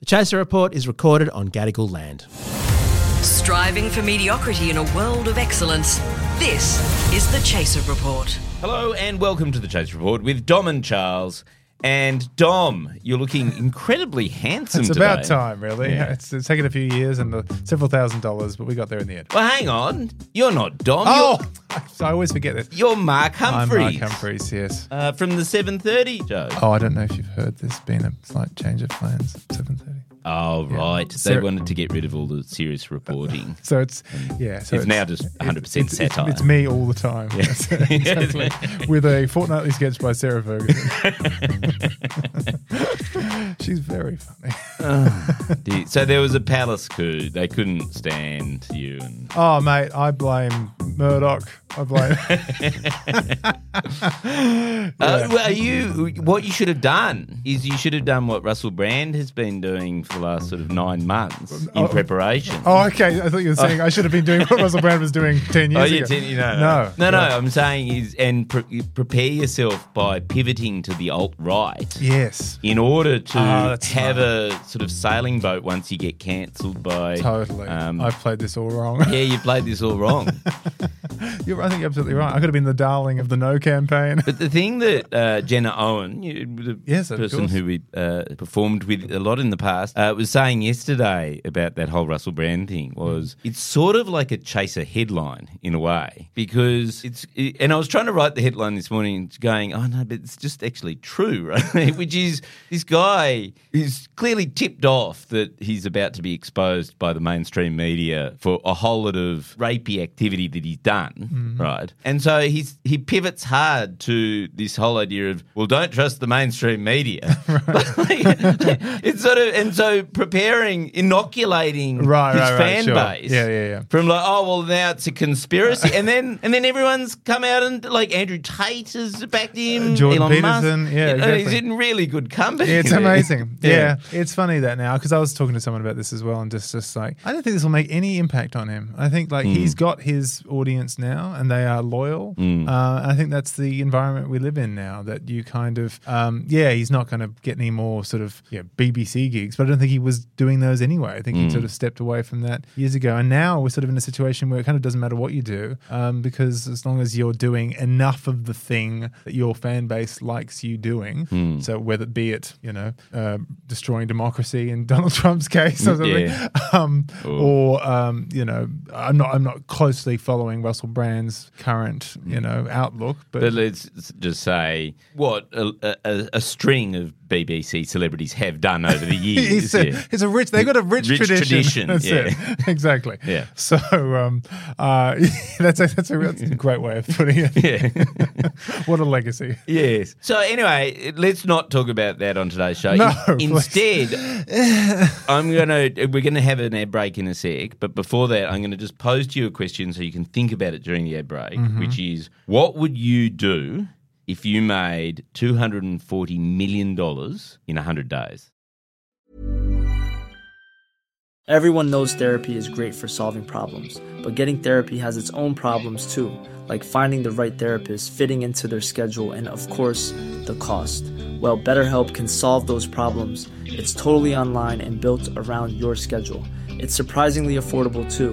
The Chaser Report is recorded on Gadigal land. Striving for mediocrity in a world of excellence. This is the Chaser Report. Hello and welcome to the Chaser Report with Dom and Charles. And Dom, you're looking incredibly handsome It's today. about time, really. Yeah. It's, it's taken a few years and several thousand dollars, but we got there in the end. Well, hang on. You're not Dom. Oh, so I always forget that. You're, Mark I'm Mark Humphries, yes. Uh, from the 730 show. Oh, I don't know if you've heard. There's been a slight change of plans. Seven thirty. Oh, right. They Sarah- wanted to get rid of all the serious reporting. So it's yeah. So It's now just 100% it's, it's, satire. It's, me all the time. Exactly. With a fortnightly sketch by Sarah Ferguson. She's very funny. Ah. Do so there was a palace coup. They couldn't stand you. And Oh, mate, I blame Murdoch. I blame. Uh, well, are you? What you should have done is you should have done what Russell Brand has been doing for the last sort of nine months in Oh, preparation. Oh, okay. I thought you were saying I should have been doing what Russell Brand was doing 10 years Oh, yeah, ago. ten- you know, no. no, no. Right. I'm saying is and pre- prepare yourself by pivoting to the alt right Yes. in order to that's have a sort of sailing boat once you get cancelled by. Totally. Um, I've played this all wrong. yeah, you played this all wrong. you're, I think you're absolutely right. I could have been the darling of the no campaign. But the thing that uh, Jenna Owen, you, the Yes, person who we uh, performed with a lot in the past, uh, was saying yesterday about that whole Russell Brand thing was it's sort of like a chaser headline in a way because it's. It, and I was trying to write the headline this morning, going, oh no, but it's just actually true, right? Which is this guy is clearly tipped off that he's about to be exposed by the mainstream media for a whole lot of rapey activity that he's done, Mm-hmm. right? And so he's he pivots hard to this whole idea of well, don't trust the mainstream media. it's sort of and so preparing, inoculating Right, his right, right, fan sure. base, Yeah, yeah, yeah. from like oh well now it's a conspiracy, and then and then everyone's come out and like Andrew Tate has backed him, Jordan Elon Musk. Yeah, You know, he's in really good company. Yeah, it's amazing. Yeah. Yeah. it's funny that now because I was talking to someone about this as well, and just just like I don't think this will make any impact on him. I think like he's got his audience now, and they are loyal. Uh, I think that's the environment we live in now. That you kind of um, yeah, he's not going to get any more sort of yeah, BBC gigs, but I don't think he was doing those anyway. I think he sort of stepped away from that years ago, and now we're sort of in a situation where it kind of doesn't matter what you do um, because as long as you're doing enough of the thing that your fan base likes you doing, so whether it be it you know uh, destroying democracy in Donald Trump's case or something, Yeah. um, or um, you know I'm not I'm not closely following Russell Brand's current you mm. know outlook, but, But let's just say what a, a, a string of BBC celebrities have done over the years. It's a, yeah. it's a rich. They've got a rich, Rich tradition. tradition, That's yeah. it. Exactly. Yeah. So um, uh, that's a, that's a that's a great way of putting it. Yeah. what a legacy. Yes. So anyway, let's not talk about that on today's show. No, In- instead, I'm gonna we're gonna have an ad break in a sec, but before that, I'm gonna just pose to you a question so you can think about it during the ad break, Mm-hmm. which is, what would you do if you made 240 million dollars in 100 days? Everyone knows therapy is great for solving problems, but getting therapy has its own problems too, like finding the right therapist, fitting into their schedule, and of course, the cost. Well, BetterHelp can solve those problems. It's totally online and built around your schedule. It's surprisingly affordable too.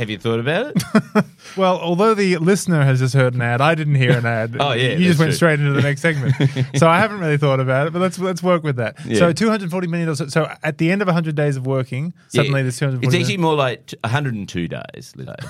Have you thought about it? Well, although the listener has just heard an ad, I didn't hear an ad. Oh, yeah, you just went true. straight into the next segment. so I haven't really thought about it, but let's let's work with that. Yeah. So two hundred forty million dollars. So at the end of hundred days of working, suddenly Yeah, there's two hundred It's actually more like t- 102 days. let's say.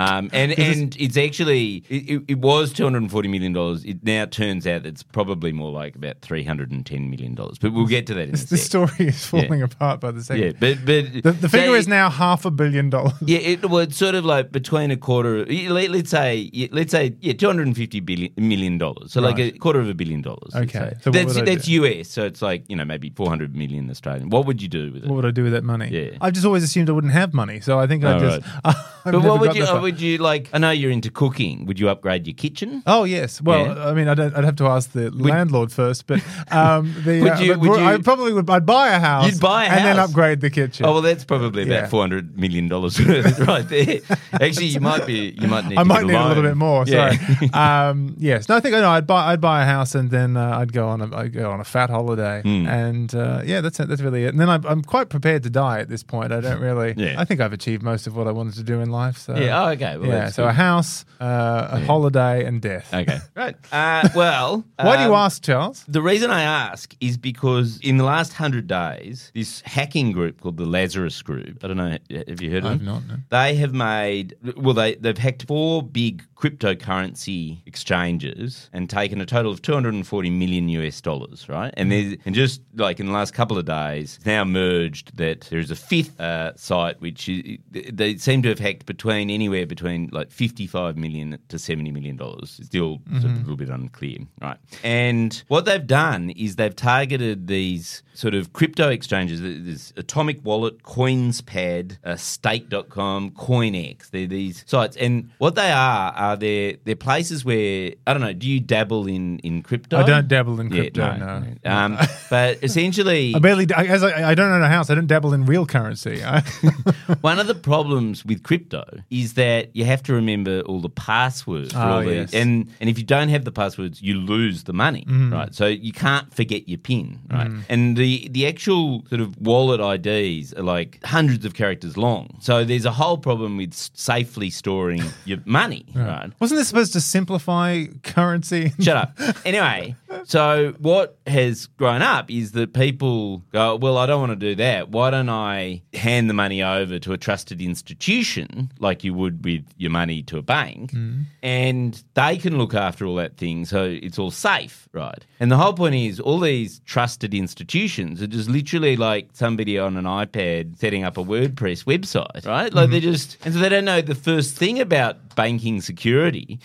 Um, and and it's actually it, it- was two hundred and forty million dollars. It now turns out it's probably more like about three hundred and ten million dollars. But we'll get to that in sec. story is falling apart by the second. Yeah, but but The, the figure is now half a billion dollars. Yeah, it was sort of like between a quarter. Let, let's say, yeah, let's say, yeah, two hundred and fifty billion million dollars. So like a quarter of a billion dollars. Okay. So that's that's do? US. So it's like you know maybe four hundred million Australian. What would you do with it? What would I do with that money? Yeah. I've just always assumed I wouldn't have money, so I think I Oh, just But what would you? uh, would you like? I know you're into cooking. Would you upgrade your kitchen? Oh yes. Well, Yeah. I mean, I don't, I'd have to ask the landlord first, but um, the Would uh, you- but would you- I probably would. I'd buy a house. You'd buy a and then house? upgrade the kitchen. Oh well, that's probably about Yeah. four hundred million dollars worth right there. Actually, you might be. You might need. I to might get need a little loan. bit more. Yeah. Sorry. um, yes. No, I think no. I'd buy. I'd buy a house and then uh, I'd go on. A, I'd go on a fat holiday. Hmm. And uh, yeah, that's it. That's really it. And then I'm, I'm quite prepared to die at this point. I don't really. Yeah. I think I've achieved most of what I wanted to do in life. So Yeah. Oh, okay. Well, yeah. So good. a house, uh, a holiday, and death. Okay. Right. Uh, well, Why do you um, ask, Charles? The reason I ask is because in the last hundred days, this hacking group called the Lazarus Group. I don't know. Have you heard of I've them? not, no. They have made well. They they've hacked four big cryptocurrency exchanges and taken a total of 240 million US dollars. Right, and there's and just like in the last couple of days, it's now merged that there is a fifth uh, site which is, they seem to have hacked between anywhere between like 55 million to 70 million dollars. It's still sort of a little bit unclear, right? And what they've done is they've targeted these sort of crypto exchanges. There's Atomic Wallet, CoinsPaid, uh, Stake.com, CoinEx. They're these sites, and what they are are they're they're places where I don't know. Do you dabble in in crypto? I don't dabble in Yeah, crypto. no. Um, but essentially, I barely. I- As I, I don't own a house. I don't dabble in real currency. I, One of the problems with crypto is that you have to remember all the passwords. for Oh, all the- yes. and and if you don't have the passwords, you lose the money, Mm-hmm. right? So you can't forget your PIN, right? And the the actual sort of wallet IDs are like hundreds of characters long. So there's a whole problem with s- safely storing your money, right? Wasn't this supposed to simplify currency? Shut up. Anyway, so what has grown up is that people go, well, I don't want to do that. Why don't I hand the money over to a trusted institution like you would with your money to a bank hmm. and they can look after all that thing so it's all safe, right? And the whole point is all these trusted institutions are just literally like somebody on an iPad setting up a WordPress website, right? Like mm-hmm. they just, and so they don't know the first thing about banking security.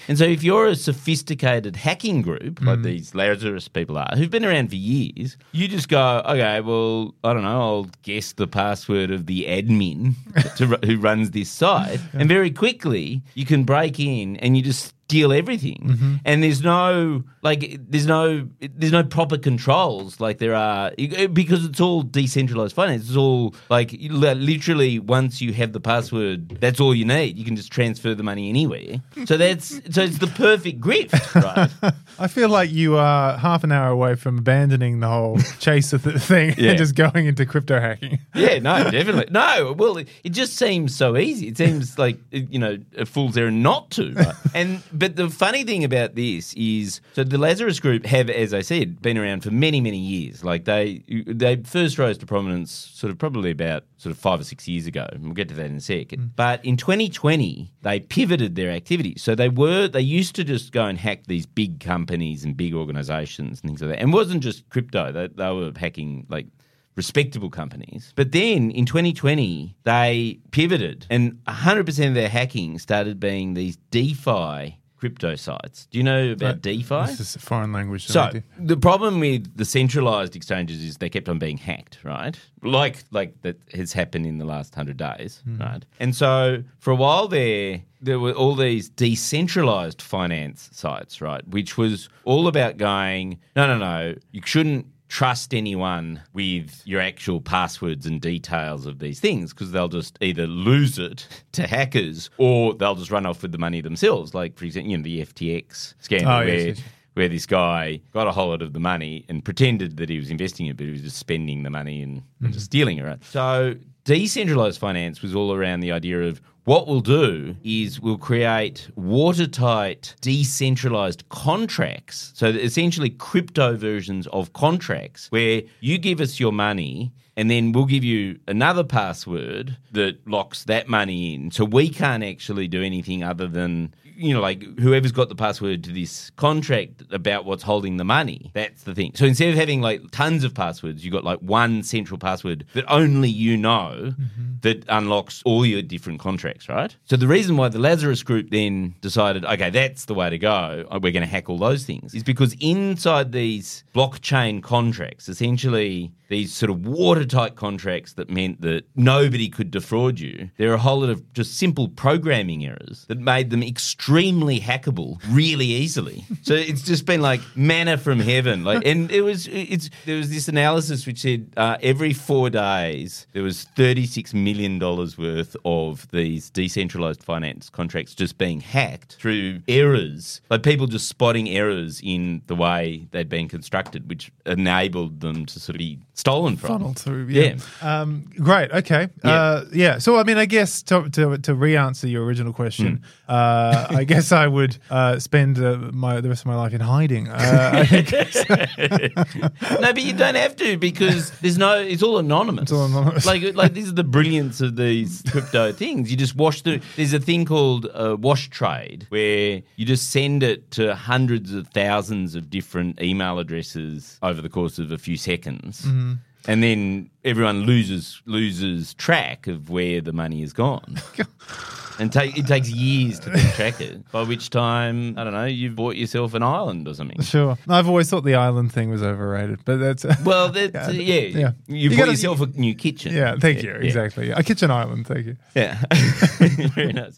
And so if you're a sophisticated hacking group, like mm. these Lazarus people are, who've been around for years, you just go, okay, well, I don't know, I'll guess the password of the admin to, who runs this site. And very quickly, you can break in and you just steal everything. Mm-hmm. And there's no like there's no there's no proper controls like there are because it's all decentralized finance it's all like literally once you have the password that's all you need you can just transfer the money anywhere so that's so it's the perfect grift right I feel like you are half an hour away from abandoning the whole chaser th- thing Yeah. and just going into crypto hacking. Yeah, no, definitely. No, well, it, it just seems so easy. It seems like, you know, a fool's errand not to. Right? and But the funny thing about this is, so the Lazarus Group have, as I said, been around for many, many years. Like they, they first rose to prominence sort of probably about sort of five or six years ago. And we'll get to that in a second. Mm. But in 2020, they pivoted their activities. So they were, they used to just go and hack these big companies and big organizations and things like that. And it wasn't just crypto, they, they were hacking like respectable companies. But then in 2020, they pivoted and 100% of their hacking started being these DeFi crypto sites. Do you know about DeFi? This is a foreign language. So idea. the problem with the centralized exchanges is they kept on being hacked, right? Like like that has happened in the last hundred days, hmm. right? And so for a while there, there were all these decentralized finance sites, right? Which was all about going, no, no, no, you shouldn't trust anyone with your actual passwords and details of these things because they'll just either lose it to hackers or they'll just run off with the money themselves. Like for example, you know, the FTX scandal Oh, where yes. where this guy got a whole lot of the money and pretended that he was investing it, but he was just spending the money and, and just stealing it. Right? So decentralized finance was all around the idea of what we'll do is we'll create watertight, decentralized contracts. So essentially crypto versions of contracts where you give us your money and then we'll give you another password that locks that money in. So we can't actually do anything other than you know, like whoever's got the password to this contract about what's holding the money, that's the thing. So instead of having like tons of passwords, you've got like one central password that only you know that unlocks all your different contracts, right? So the reason why the Lazarus group then decided, okay, that's the way to go, uh, we're going to hack all those things, is because inside these blockchain contracts, essentially these sort of watertight contracts that meant that nobody could defraud you, there are a whole lot of just simple programming errors that made them extremely hackable really easily. so it's just been like manna from heaven. Like, and it was it's there was this analysis which said uh, every four days there was thirty six million dollars worth of these decentralized finance contracts just being hacked through errors, like people just spotting errors in the way they'd been constructed, which enabled them to sort of be stolen from. funneled through. Yeah. Um, great. Okay. Yeah. Uh, yeah. So I mean, I guess to to, to re-answer your original question, uh, I guess I would uh, spend uh, my the rest of my life in hiding. Uh, no, but you don't have to because there's no. It's all anonymous. It's all anonymous. Like, like this is the brilliance of these crypto things. You just wash through. There's a thing called uh, wash trade where you just send it to hundreds of thousands of different email addresses over the course of a few seconds. Mm-hmm. And then everyone loses loses track of where the money has gone. And take, it takes years to track it. By which time, I don't know, you've bought yourself an island or something. sure. I've always thought the island thing was overrated, but that's Well, that's, uh, yeah, yeah. You, You bought gotta- yourself a new kitchen. yeah. Thank you. yeah. Exactly. A kitchen island. Thank you. Yeah, very nice.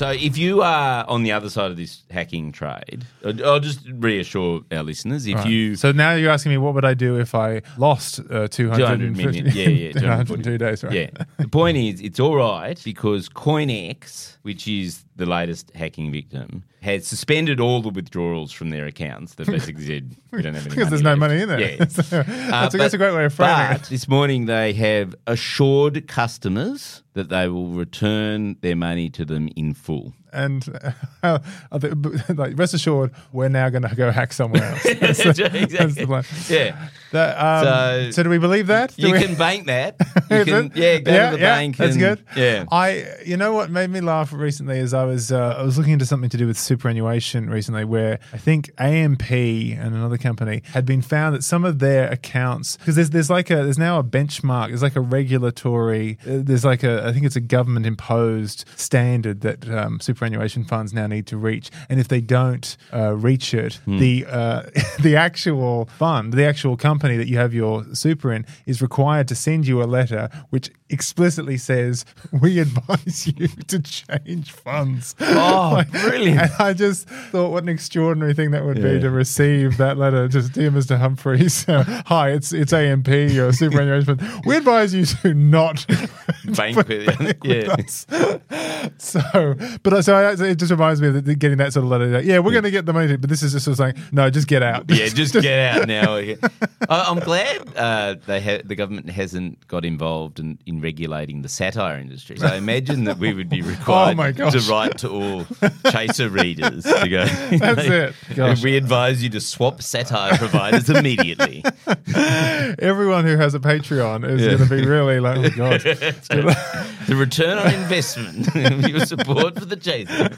So, if you are on the other side of this hacking trade, I'll just reassure our listeners: if Right. you So now you're asking me what would I do if I lost uh, 200 250 million, yeah, yeah, 202 days, right? Yeah. The point is, it's all right because CoinEx, which is the latest hacking victim, has suspended all the withdrawals from their accounts. That basically said we don't have any Because there's no money in there. Yeah. So Uh, that's, a, that's a great way of framing but it. This morning they have assured customers that they will return their money to them in full. And uh, like, rest assured, we're now going to go hack somewhere else. That's the- that's the plan. Yeah. That, um, So- so, do we believe that? Do You we- can bank that. You can, yeah, go yeah, to the yeah, bank. That's and- good. Yeah. I, you know, what made me laugh recently is I was uh, I was looking into something to do with superannuation recently, where I think AMP and another company had been found that some of their accounts because there's there's like a there's now a benchmark, there's like a regulatory, uh, there's like a I think it's a government imposed standard that um, superannuation funds now need to reach, and if they don't uh, reach it, Hmm. the uh, the actual fund, the actual company that you have your super in, is required to send you a letter which explicitly says we advise you to change funds. Oh, brilliant. And I just thought what an extraordinary thing that would Yeah. be to receive that letter. Just dear Mr. Humphries, uh, hi, it's it's AMP, your superannuation fund. We advise you to not Bank with- bank with yeah. us. So, but so I, it just reminds me of the, getting that sort of letter. Like, yeah, we're going to get the money, but this is just sort of saying, no, just get out. Yeah, just get out now. I'm glad uh, they ha- the government hasn't got involved in, in regulating the satire industry. So I imagine that we would be required Oh to write to all chaser readers to go. That's it. Gosh. We advise you to swap satire providers immediately. Everyone who has a Patreon is Yeah. going to be really like, oh god. the return on investment of your support for the chaser,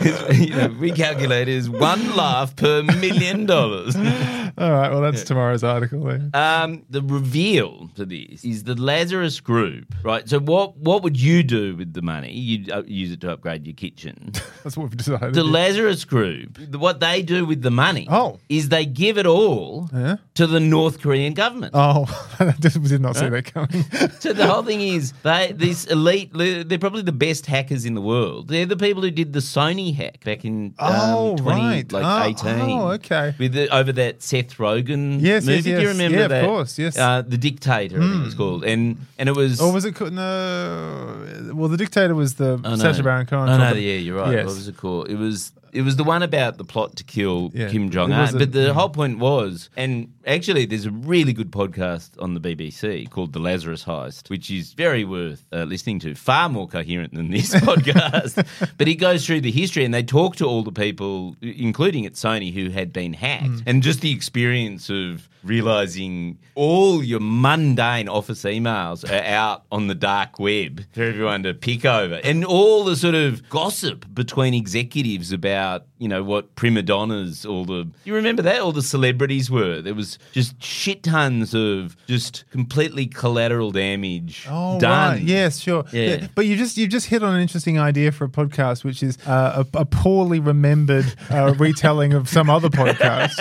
is, you know, we calculate is one laugh per million dollars. All right, well, that's tomorrow's article. Then. Um, the reveal to this is the Lazarus Group, right? So, what what would you do with the money? You'd uh, use it to upgrade your kitchen. That's what we've decided. The Lazarus Group, what they do with the money, Oh. is they give it all Yeah? to the North Korean government. Oh, I did not see that coming. So the whole thing is they these elite they're probably the best hackers in the world. They're the people who did the Sony hack back in Oh, um, 20 right. like Oh, 18. oh, okay. With the, over that Seth Rogen Yes, yes, movie. Do you yes. remember Yeah, of course, yes. Hmm. Uh, the Dictator, I think it was called. And and it was or was it? co- No. Well, the dictator was the Oh, no. Sacha Baron Cohen. Oh, no, talking- yeah, you're right. Yes. What was it called? It was It was the one about the plot to kill Yeah, Kim Jong Un. But the yeah. whole point was, and actually, there's a really good podcast on the BBC called The Lazarus Heist, which is very worth uh, listening to. Far more coherent than this podcast. but he goes through the history, and they talk to all the people, including at Sony, who had been hacked, Mm. and just the experience of realizing all your mundane office emails are out on the dark web for everyone to pick over and all the sort of gossip between executives about you know what prima donnas all the you remember that all the celebrities were there was just shit tons of just completely collateral damage Oh done right, yes, sure. Yeah. But you just you just hit on an interesting idea for a podcast, which is uh, a, a poorly remembered uh, retelling of some other podcast.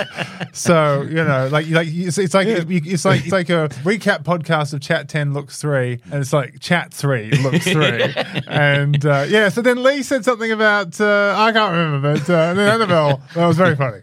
so you know, like like it's, it's like it's like it's like a recap podcast of Chat Ten Looks Three, and it's like Chat Three Looks Three, and uh, yeah. So then Leigh said something about uh, I can't remember, but uh, the Annabel that was very funny.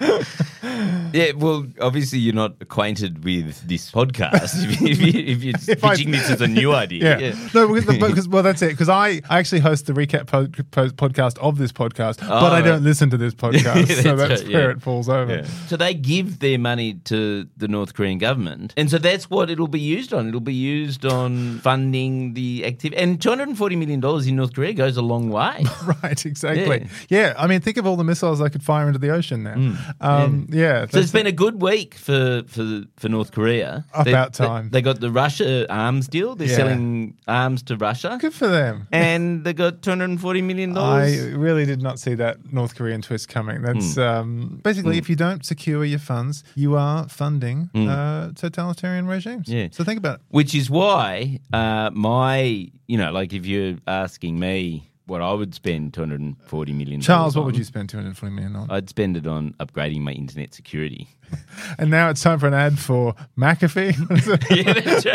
yeah well obviously you're not acquainted with this podcast if, you, if, you, if you're If I- this as a new idea Yeah. No, because, because well, that's it. Because I, I actually host the recap po- po- podcast of this podcast, but I right. don't listen to this podcast, so That's right, where yeah. it falls over. Yeah. So they give their money to the North Korean government, and so that's what it'll be used on. It'll be used on funding the activity, and two hundred and forty million dollars in North Korea goes a long way. Right, exactly. Yeah. I mean, think of all the missiles I could fire into the ocean now. Um, yeah. So it's been a good week for for, for North Korea. About They- time. They, they got the Russia arms deal. They're Yeah. selling arms to Russia, good for them. and they got $240 million. I really did not see that North Korean twist coming. That's Hmm. um, basically if you don't secure your funds, you are funding uh, totalitarian regimes. Yeah. So think about it. Which is why uh, my, you know, like if you're asking me what I would spend two hundred and forty million. Charles, what would you spend 240 million on? I'd spend it on upgrading my internet security. and now it's time for an ad for McAfee. yeah, that's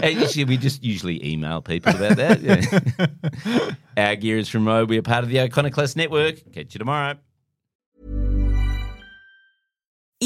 right. Actually, we just usually email people about that. Yeah. Our gear is from Rode. We are part of the Iconoclast Network. Catch you tomorrow.